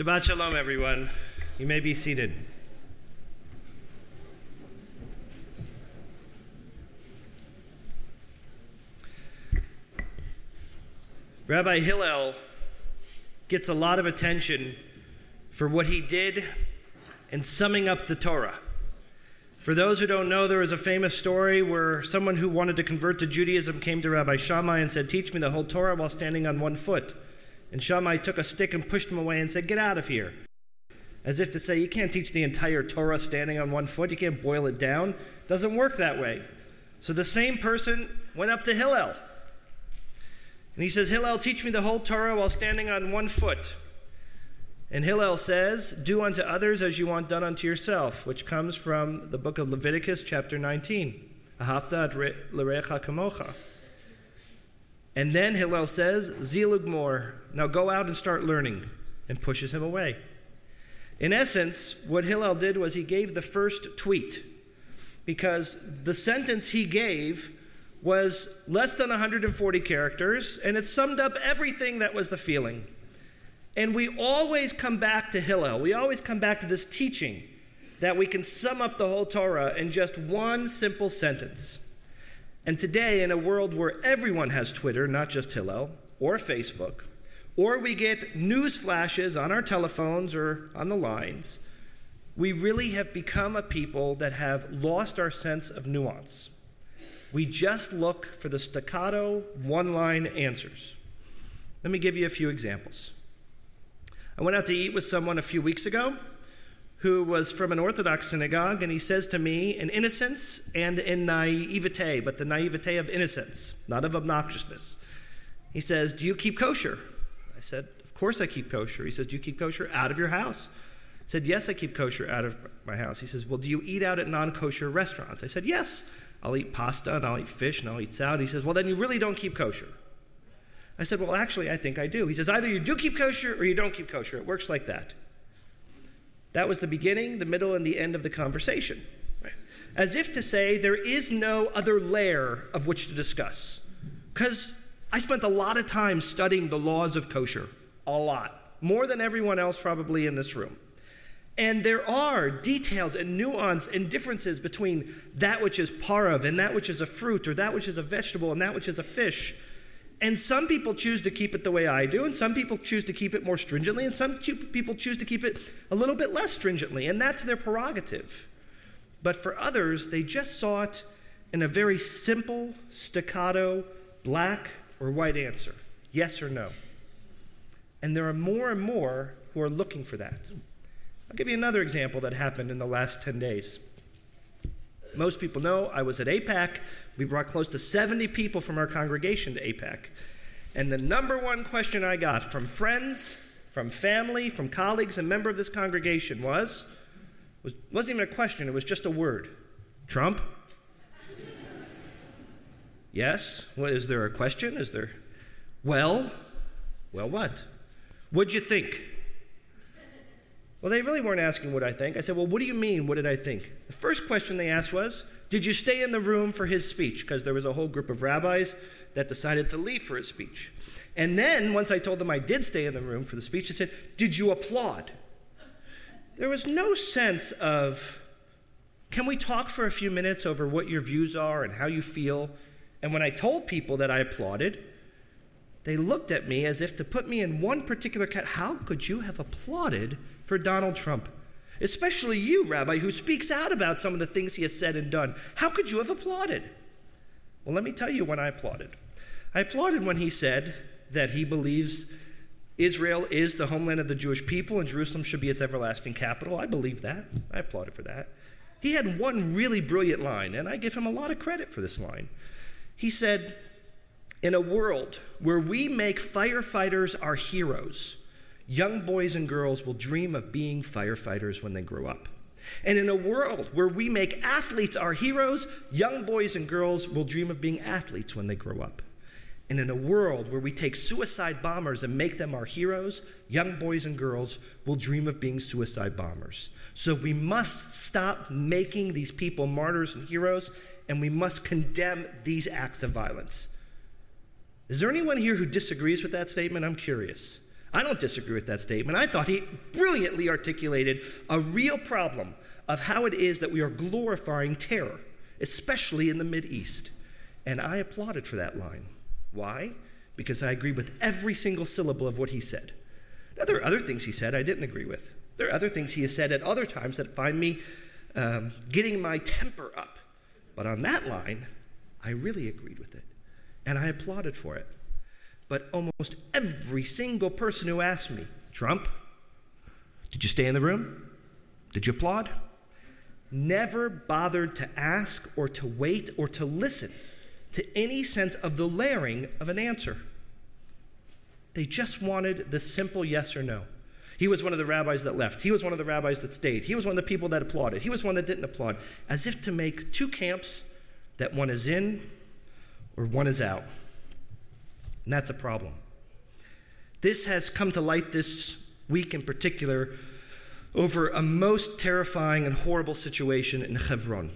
Shabbat Shalom, everyone. You may be seated. Rabbi Hillel gets a lot of attention for what he did in summing up the Torah. For those who don't know, there is a famous story where someone who wanted to convert to Judaism came to Rabbi Shammai and said, Teach me the whole Torah while standing on one foot. And Shammai took a stick and pushed him away and said, Get out of here. As if to say, You can't teach the entire Torah standing on one foot. You can't boil it down. Doesn't work that way. So the same person went up to Hillel and he says, Hillel, teach me the whole Torah while standing on one foot. And Hillel says, Do unto others as you want done unto yourself, which comes from the book of Leviticus, chapter 19. Ahavta l'recha kamocha. And then Hillel says, Zil g'mor, now go out and start learning, and pushes him away. In essence, what Hillel did was he gave the first tweet, because the sentence he gave was less than 140 characters, and it summed up everything that was the feeling. And we always come back to Hillel. We always come back to this teaching that we can sum up the whole Torah in just one simple sentence. And today, in a world where everyone has Twitter, not just Hillel, or Facebook, or we get news flashes on our telephones or on the lines, we really have become a people that have lost our sense of nuance. We just look for the staccato, one line answers. Let me give you a few examples. I went out to eat with someone a few weeks ago who was from an Orthodox synagogue, and he says to me, in innocence and in naivete, but the naivete of innocence, not of obnoxiousness. He says, Do you keep kosher? I said, Of course I keep kosher. He says, Do you keep kosher out of your house? I said, Yes, I keep kosher out of my house. He says, Well, do you eat out at non kosher restaurants? I said, Yes. I'll eat pasta and I'll eat fish and I'll eat salad. He says, Well, then you really don't keep kosher. I said, Well, actually, I think I do. He says, Either you do keep kosher or you don't keep kosher. It works like that. That was the beginning, the middle, and the end of the conversation. As if to say, there is no other layer of which to discuss. Because I spent a lot of time studying the laws of kosher. A lot. More than everyone else probably in this room. And there are details and nuance and differences between that which is pareve and that which is a fruit, or that which is a vegetable and that which is a fish. And some people choose to keep it the way I do, and some people choose to keep it more stringently, and some people choose to keep it a little bit less stringently, and that's their prerogative. But for others, they just saw it in a very simple, staccato, black or white answer yes or no. And there are more and more who are looking for that. I'll give you another example that happened in the last 10 days. Most people know I was at AIPAC. We brought close to 70 people from our congregation to AIPAC. And the number one question I got from friends, from family, from colleagues, and member of this congregation was, was wasn't even a question, it was just a word. Trump? yes. Well, is there a question? Is there well? Well what? What'd you think? Well, they really weren't asking what I think. I said, Well, what do you mean? What did I think? The first question they asked was, Did you stay in the room for his speech? Because there was a whole group of rabbis that decided to leave for his speech. And then, once I told them I did stay in the room for the speech, they said, Did you applaud? There was no sense of, Can we talk for a few minutes over what your views are and how you feel? And when I told people that I applauded, they looked at me as if to put me in one particular cat. How could you have applauded for Donald Trump? Especially you, Rabbi, who speaks out about some of the things he has said and done. How could you have applauded? Well, let me tell you when I applauded. I applauded when he said that he believes Israel is the homeland of the Jewish people and Jerusalem should be its everlasting capital. I believe that. I applauded for that. He had one really brilliant line, and I give him a lot of credit for this line. He said, in a world where we make firefighters our heroes, young boys and girls will dream of being firefighters when they grow up. And in a world where we make athletes our heroes, young boys and girls will dream of being athletes when they grow up. And in a world where we take suicide bombers and make them our heroes, young boys and girls will dream of being suicide bombers. So we must stop making these people martyrs and heroes, and we must condemn these acts of violence. Is there anyone here who disagrees with that statement? I'm curious. I don't disagree with that statement. I thought he brilliantly articulated a real problem of how it is that we are glorifying terror, especially in the East. And I applauded for that line. Why? Because I agree with every single syllable of what he said. Now, there are other things he said I didn't agree with. There are other things he has said at other times that find me um, getting my temper up. But on that line, I really agreed with it. And I applauded for it. But almost every single person who asked me, Trump, did you stay in the room? Did you applaud? Never bothered to ask or to wait or to listen to any sense of the layering of an answer. They just wanted the simple yes or no. He was one of the rabbis that left. He was one of the rabbis that stayed. He was one of the people that applauded. He was one that didn't applaud, as if to make two camps that one is in or one is out. And that's a problem. This has come to light this week in particular over a most terrifying and horrible situation in Hebron.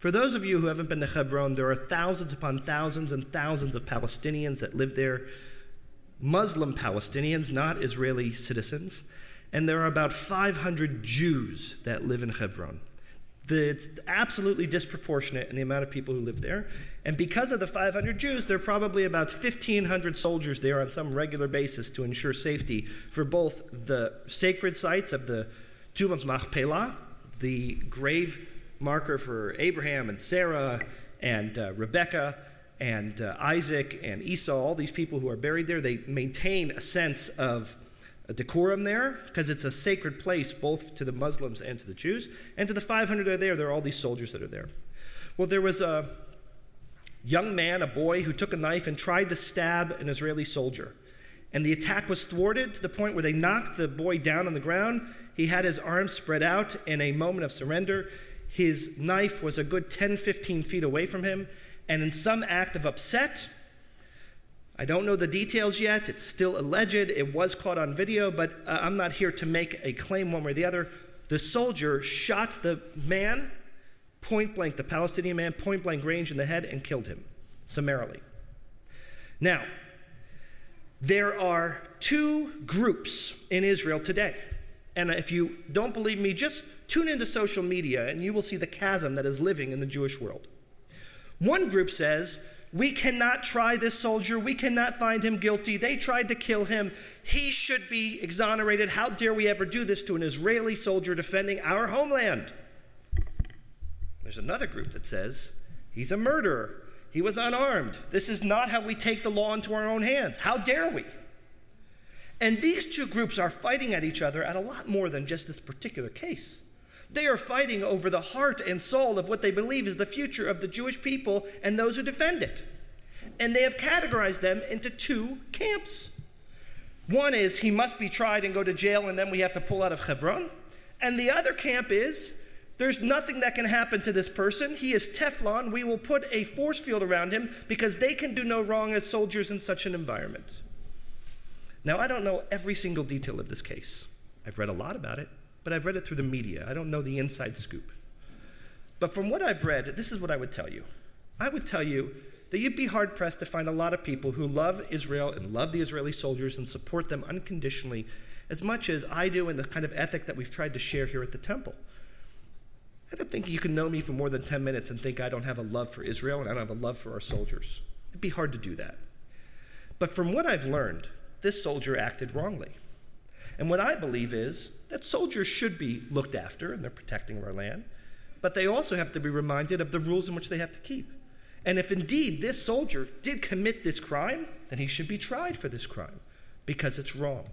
For those of you who haven't been to Hebron, there are thousands upon thousands and thousands of Palestinians that live there, Muslim Palestinians, not Israeli citizens and there are about 500 Jews that live in Hebron. The, it's absolutely disproportionate in the amount of people who live there. And because of the 500 Jews, there are probably about 1,500 soldiers there on some regular basis to ensure safety for both the sacred sites of the Tomb of Machpelah, the grave marker for Abraham and Sarah and uh, Rebecca and uh, Isaac and Esau, all these people who are buried there, they maintain a sense of a decorum there because it's a sacred place both to the Muslims and to the Jews. And to the 500 that are there, there are all these soldiers that are there. Well, there was a young man, a boy, who took a knife and tried to stab an Israeli soldier. And the attack was thwarted to the point where they knocked the boy down on the ground. He had his arms spread out in a moment of surrender. His knife was a good 10, 15 feet away from him. And in some act of upset, I don't know the details yet. It's still alleged. It was caught on video, but uh, I'm not here to make a claim one way or the other. The soldier shot the man point blank, the Palestinian man, point blank range in the head and killed him summarily. Now, there are two groups in Israel today. And if you don't believe me, just tune into social media and you will see the chasm that is living in the Jewish world. One group says we cannot try this soldier. We cannot find him guilty. They tried to kill him. He should be exonerated. How dare we ever do this to an Israeli soldier defending our homeland? There's another group that says he's a murderer. He was unarmed. This is not how we take the law into our own hands. How dare we? And these two groups are fighting at each other at a lot more than just this particular case. They are fighting over the heart and soul of what they believe is the future of the Jewish people and those who defend it. And they have categorized them into two camps. One is he must be tried and go to jail, and then we have to pull out of Hebron. And the other camp is there's nothing that can happen to this person. He is Teflon. We will put a force field around him because they can do no wrong as soldiers in such an environment. Now, I don't know every single detail of this case. I've read a lot about it but I've read it through the media. I don't know the inside scoop. But from what I've read, this is what I would tell you. I would tell you that you'd be hard pressed to find a lot of people who love Israel and love the Israeli soldiers and support them unconditionally as much as I do in the kind of ethic that we've tried to share here at the temple. I don't think you can know me for more than 10 minutes and think I don't have a love for Israel and I don't have a love for our soldiers. It'd be hard to do that. But from what I've learned, this soldier acted wrongly. And what I believe is that soldiers should be looked after and they're protecting our land, but they also have to be reminded of the rules in which they have to keep. And if indeed this soldier did commit this crime, then he should be tried for this crime because it's wrong.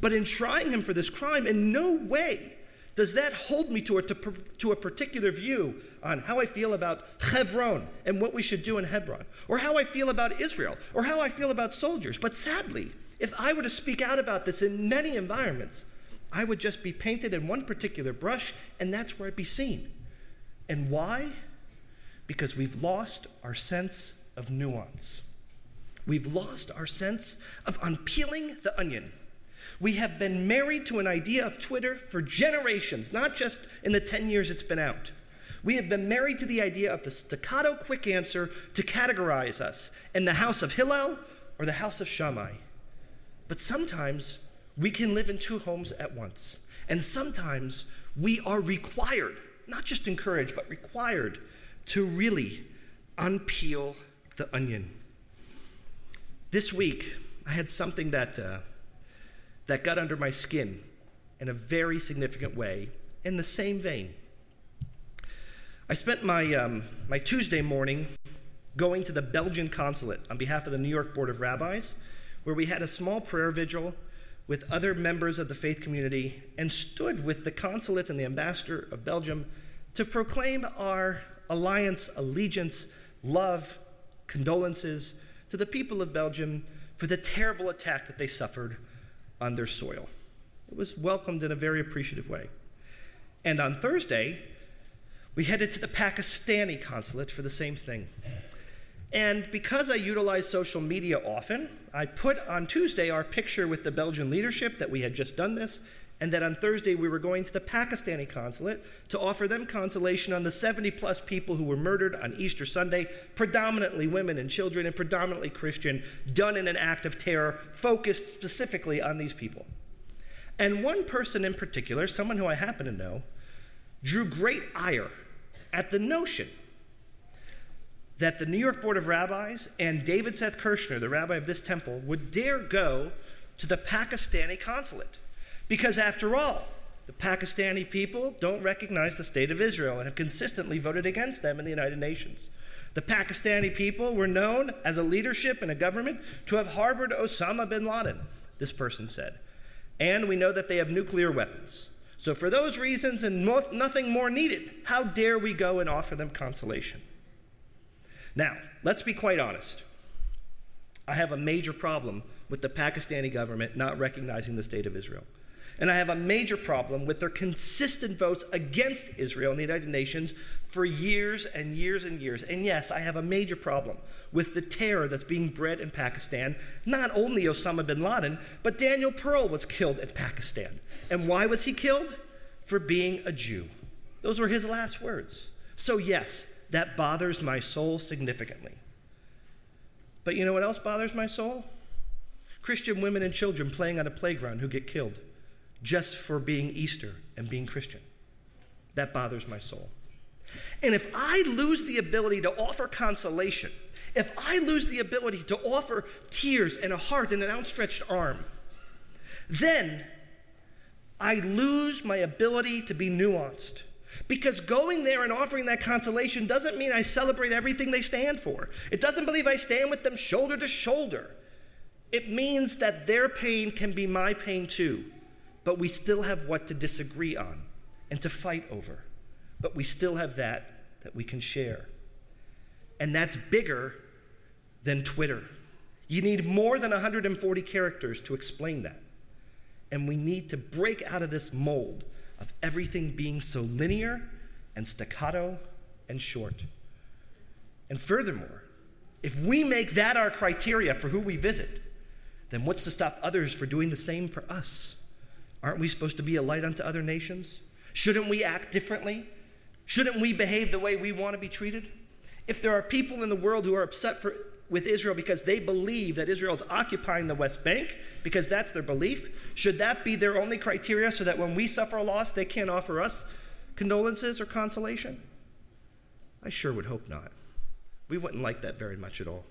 But in trying him for this crime, in no way does that hold me to a, to, to, a particular view on how I feel about Hebron and what we should do in Hebron, or how I feel about Israel, or how I feel about soldiers. But sadly, if I were to speak out about this in many environments, I would just be painted in one particular brush, and that's where I'd be seen. And why? Because we've lost our sense of nuance. We've lost our sense of unpeeling the onion. We have been married to an idea of Twitter for generations, not just in the 10 years it's been out. We have been married to the idea of the staccato quick answer to categorize us in the house of Hillel or the house of Shammai. But sometimes we can live in two homes at once. And sometimes we are required, not just encouraged, but required to really unpeel the onion. This week, I had something that, uh, that got under my skin in a very significant way in the same vein. I spent my, um, my Tuesday morning going to the Belgian consulate on behalf of the New York Board of Rabbis, where we had a small prayer vigil with other members of the faith community and stood with the consulate and the ambassador of Belgium to proclaim our alliance, allegiance, love, condolences to the people of Belgium for the terrible attack that they suffered on their soil. It was welcomed in a very appreciative way. And on Thursday, we headed to the Pakistani consulate for the same thing. And because I utilize social media often, I put on Tuesday our picture with the Belgian leadership that we had just done this, and that on Thursday we were going to the Pakistani consulate to offer them consolation on the 70 plus people who were murdered on Easter Sunday, predominantly women and children and predominantly Christian, done in an act of terror focused specifically on these people. And one person in particular, someone who I happen to know, drew great ire at the notion that the New York Board of Rabbis and David Seth Kirshner, the rabbi of this temple, would dare go to the Pakistani consulate. Because after all, the Pakistani people don't recognize the state of Israel and have consistently voted against them in the United Nations. The Pakistani people were known as a leadership and a government to have harbored Osama bin Laden, this person said. And we know that they have nuclear weapons. So, for those reasons and nothing more needed, how dare we go and offer them consolation? Now, let's be quite honest. I have a major problem with the Pakistani government not recognizing the state of Israel. And I have a major problem with their consistent votes against Israel in the United Nations for years and years and years. And yes, I have a major problem with the terror that's being bred in Pakistan. Not only Osama bin Laden, but Daniel Pearl was killed in Pakistan. And why was he killed? For being a Jew. Those were his last words. So, yes, that bothers my soul significantly. But you know what else bothers my soul? Christian women and children playing on a playground who get killed just for being Easter and being Christian. That bothers my soul. And if I lose the ability to offer consolation, if I lose the ability to offer tears and a heart and an outstretched arm, then I lose my ability to be nuanced. Because going there and offering that consolation doesn't mean I celebrate everything they stand for. It doesn't believe I stand with them shoulder to shoulder. It means that their pain can be my pain too but we still have what to disagree on and to fight over. But we still have that that we can share. And that's bigger than Twitter. You need more than 140 characters to explain that. And we need to break out of this mold of everything being so linear and staccato and short. And furthermore, if we make that our criteria for who we visit, then what's to stop others from doing the same for us? Aren't we supposed to be a light unto other nations? Shouldn't we act differently? Shouldn't we behave the way we want to be treated? If there are people in the world who are upset for, with Israel because they believe that Israel is occupying the West Bank, because that's their belief, should that be their only criteria so that when we suffer a loss, they can't offer us condolences or consolation? I sure would hope not. We wouldn't like that very much at all.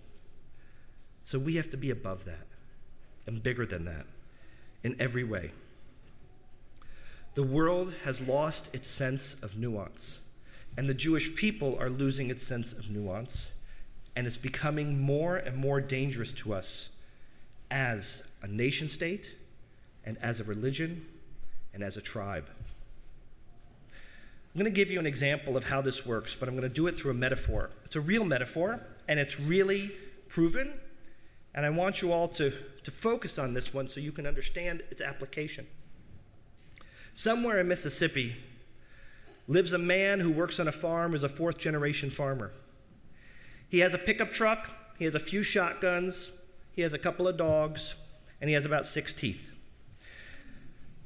So we have to be above that and bigger than that in every way. The world has lost its sense of nuance, and the Jewish people are losing its sense of nuance, and it's becoming more and more dangerous to us as a nation state, and as a religion, and as a tribe. I'm going to give you an example of how this works, but I'm going to do it through a metaphor. It's a real metaphor, and it's really proven, and I want you all to, to focus on this one so you can understand its application. Somewhere in Mississippi lives a man who works on a farm as a fourth generation farmer. He has a pickup truck, he has a few shotguns, he has a couple of dogs, and he has about six teeth.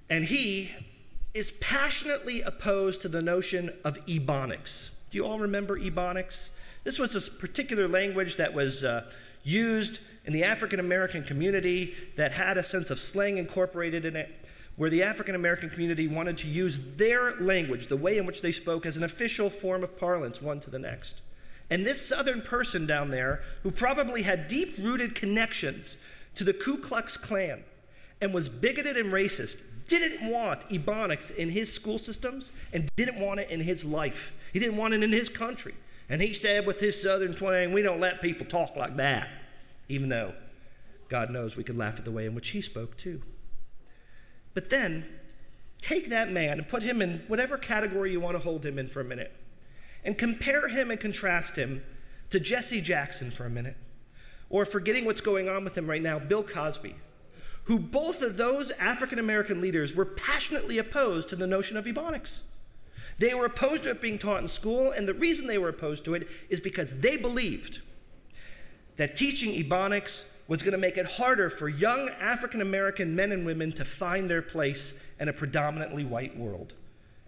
And he is passionately opposed to the notion of ebonics. Do you all remember ebonics? This was a particular language that was uh, used in the African American community that had a sense of slang incorporated in it, where the African American community wanted to use their language, the way in which they spoke, as an official form of parlance, one to the next. And this southern person down there, who probably had deep rooted connections to the Ku Klux Klan and was bigoted and racist, didn't want Ebonics in his school systems and didn't want it in his life. He didn't want it in his country. And he said with his southern twang, we don't let people talk like that, even though God knows we could laugh at the way in which he spoke too. But then, take that man and put him in whatever category you want to hold him in for a minute, and compare him and contrast him to Jesse Jackson for a minute, or forgetting what's going on with him right now, Bill Cosby, who both of those African American leaders were passionately opposed to the notion of Ebonics. They were opposed to it being taught in school, and the reason they were opposed to it is because they believed that teaching Ebonics was going to make it harder for young African American men and women to find their place in a predominantly white world,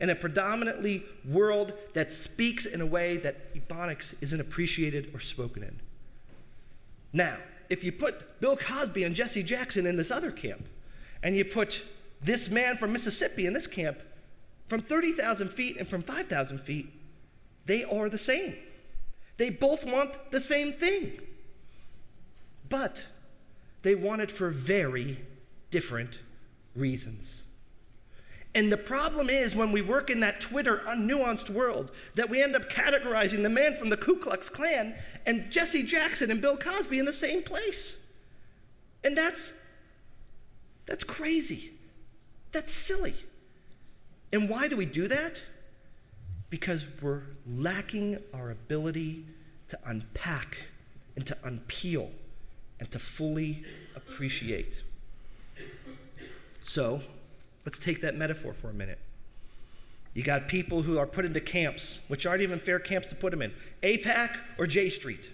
in a predominantly world that speaks in a way that Ebonics isn't appreciated or spoken in. Now, if you put Bill Cosby and Jesse Jackson in this other camp, and you put this man from Mississippi in this camp, from 30,000 feet and from 5,000 feet, they are the same. They both want the same thing. But they want it for very different reasons. And the problem is when we work in that Twitter uh, unnuanced world that we end up categorizing the man from the Ku Klux Klan and Jesse Jackson and Bill Cosby in the same place. And that's that's crazy. That's silly. And why do we do that? Because we're lacking our ability to unpack and to unpeel and to fully appreciate. So, let's take that metaphor for a minute. You got people who are put into camps, which aren't even fair camps to put them in AIPAC or J Street.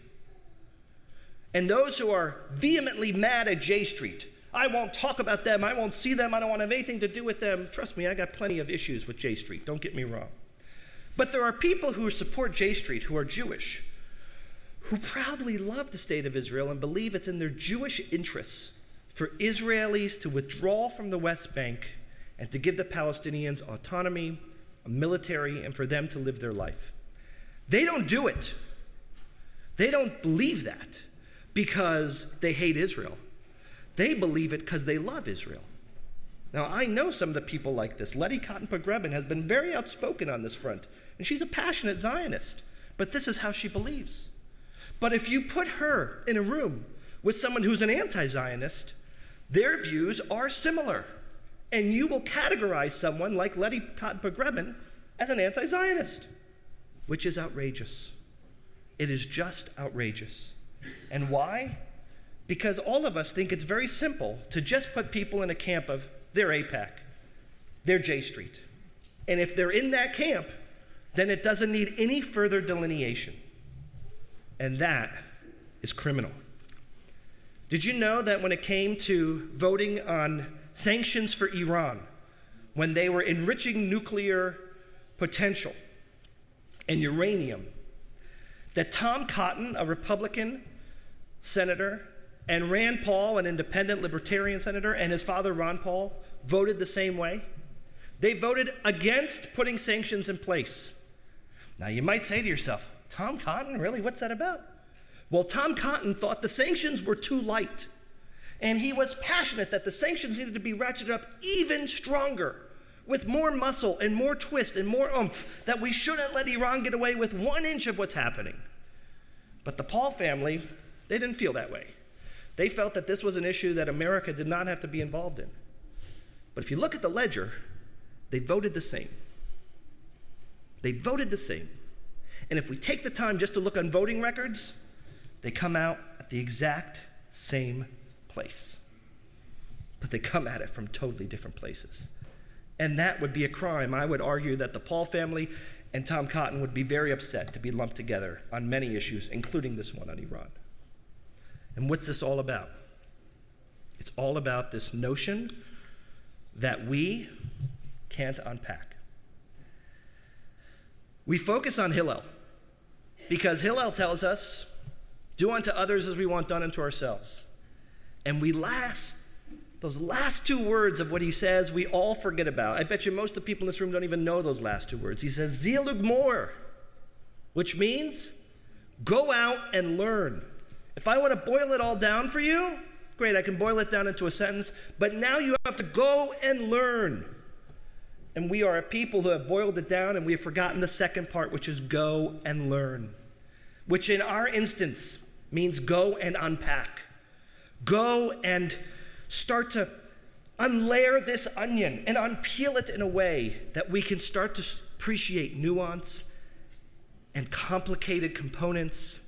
And those who are vehemently mad at J Street I won't talk about them. I won't see them. I don't want to have anything to do with them. Trust me, I got plenty of issues with J Street. Don't get me wrong. But there are people who support J Street who are Jewish, who proudly love the state of Israel and believe it's in their Jewish interests for Israelis to withdraw from the West Bank and to give the Palestinians autonomy, a military, and for them to live their life. They don't do it. They don't believe that because they hate Israel. They believe it because they love Israel. Now, I know some of the people like this. Letty Cottin Pogrebin has been very outspoken on this front, and she's a passionate Zionist, but this is how she believes. But if you put her in a room with someone who's an anti Zionist, their views are similar. And you will categorize someone like Letty Cottin Pogrebin as an anti Zionist, which is outrageous. It is just outrageous. And why? Because all of us think it's very simple to just put people in a camp of they're AIPAC, they're J Street. And if they're in that camp, then it doesn't need any further delineation. And that is criminal. Did you know that when it came to voting on sanctions for Iran, when they were enriching nuclear potential and uranium, that Tom Cotton, a Republican senator, and Rand Paul, an independent libertarian senator, and his father, Ron Paul, voted the same way. They voted against putting sanctions in place. Now, you might say to yourself, Tom Cotton, really? What's that about? Well, Tom Cotton thought the sanctions were too light. And he was passionate that the sanctions needed to be ratcheted up even stronger, with more muscle and more twist and more oomph, that we shouldn't let Iran get away with one inch of what's happening. But the Paul family, they didn't feel that way. They felt that this was an issue that America did not have to be involved in. But if you look at the ledger, they voted the same. They voted the same. And if we take the time just to look on voting records, they come out at the exact same place. But they come at it from totally different places. And that would be a crime. I would argue that the Paul family and Tom Cotton would be very upset to be lumped together on many issues, including this one on Iran. And what's this all about? It's all about this notion that we can't unpack. We focus on Hillel because Hillel tells us, do unto others as we want done unto ourselves. And we last, those last two words of what he says, we all forget about. I bet you most of the people in this room don't even know those last two words. He says, Zil g'mor, which means go out and learn. If I want to boil it all down for you, great, I can boil it down into a sentence, but now you have to go and learn. And we are a people who have boiled it down and we have forgotten the second part, which is go and learn, which in our instance means go and unpack. Go and start to unlayer this onion and unpeel it in a way that we can start to appreciate nuance and complicated components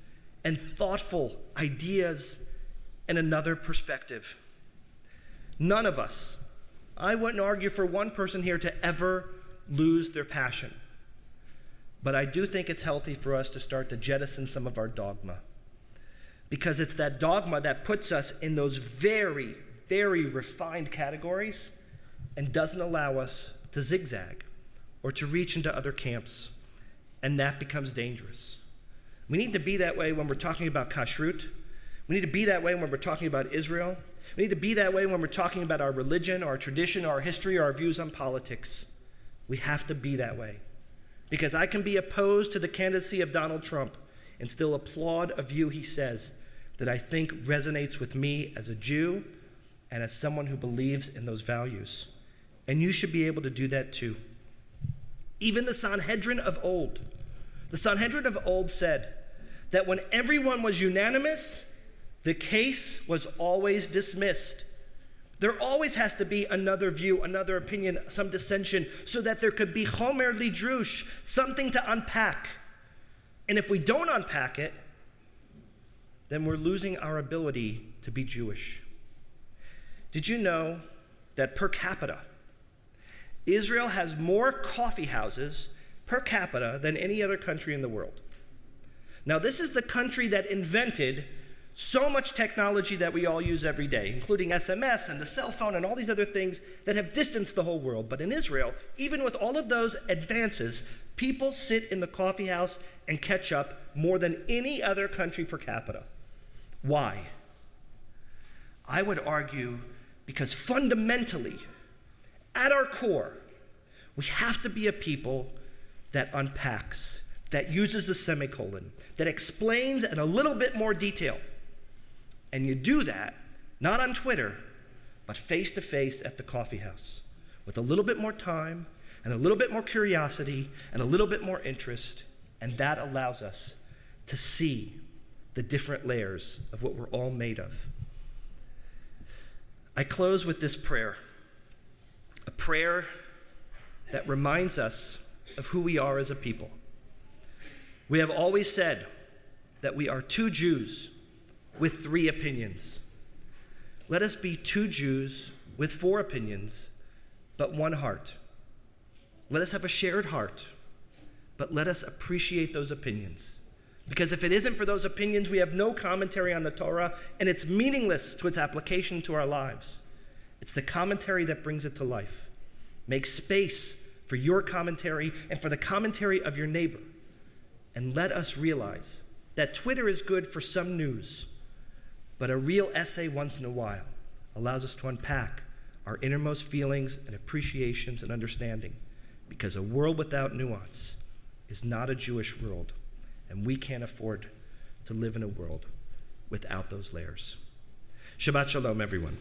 and thoughtful ideas and another perspective. None of us I wouldn't argue for one person here to ever lose their passion. But I do think it's healthy for us to start to jettison some of our dogma. Because it's that dogma that puts us in those very, very refined categories and doesn't allow us to zigzag or to reach into other camps. And that becomes dangerous. We need to be that way when we're talking about kashrut. We need to be that way when we're talking about Israel. We need to be that way when we're talking about our religion, our tradition, our history, our views on politics. We have to be that way. Because I can be opposed to the candidacy of Donald Trump and still applaud a view he says that I think resonates with me as a Jew and as someone who believes in those values. And you should be able to do that too. Even the Sanhedrin of old, the Sanhedrin of old said that when everyone was unanimous, the case was always dismissed. There always has to be another view, another opinion, some dissension, so that there could be Homer Lidrush, something to unpack. And if we don't unpack it, then we're losing our ability to be Jewish. Did you know that per capita, Israel has more coffee houses per capita than any other country in the world? Now, this is the country that invented so much technology that we all use every day, including SMS and the cell phone and all these other things that have distanced the whole world. But in Israel, even with all of those advances, people sit in the coffee house and catch up more than any other country per capita. Why? I would argue because fundamentally, at our core, we have to be a people that unpacks, that uses the semicolon, that explains in a little bit more detail and you do that not on Twitter, but face to face at the coffee house with a little bit more time and a little bit more curiosity and a little bit more interest. And that allows us to see the different layers of what we're all made of. I close with this prayer a prayer that reminds us of who we are as a people. We have always said that we are two Jews with three opinions. Let us be two Jews with four opinions, but one heart. Let us have a shared heart, but let us appreciate those opinions. Because if it isn't for those opinions, we have no commentary on the Torah, and it's meaningless to its application to our lives. It's the commentary that brings it to life. Make space for your commentary and for the commentary of your neighbor. And let us realize that Twitter is good for some news, but a real essay once in a while allows us to unpack our innermost feelings and appreciations and understanding because a world without nuance is not a Jewish world, and we can't afford to live in a world without those layers. Shabbat Shalom, everyone.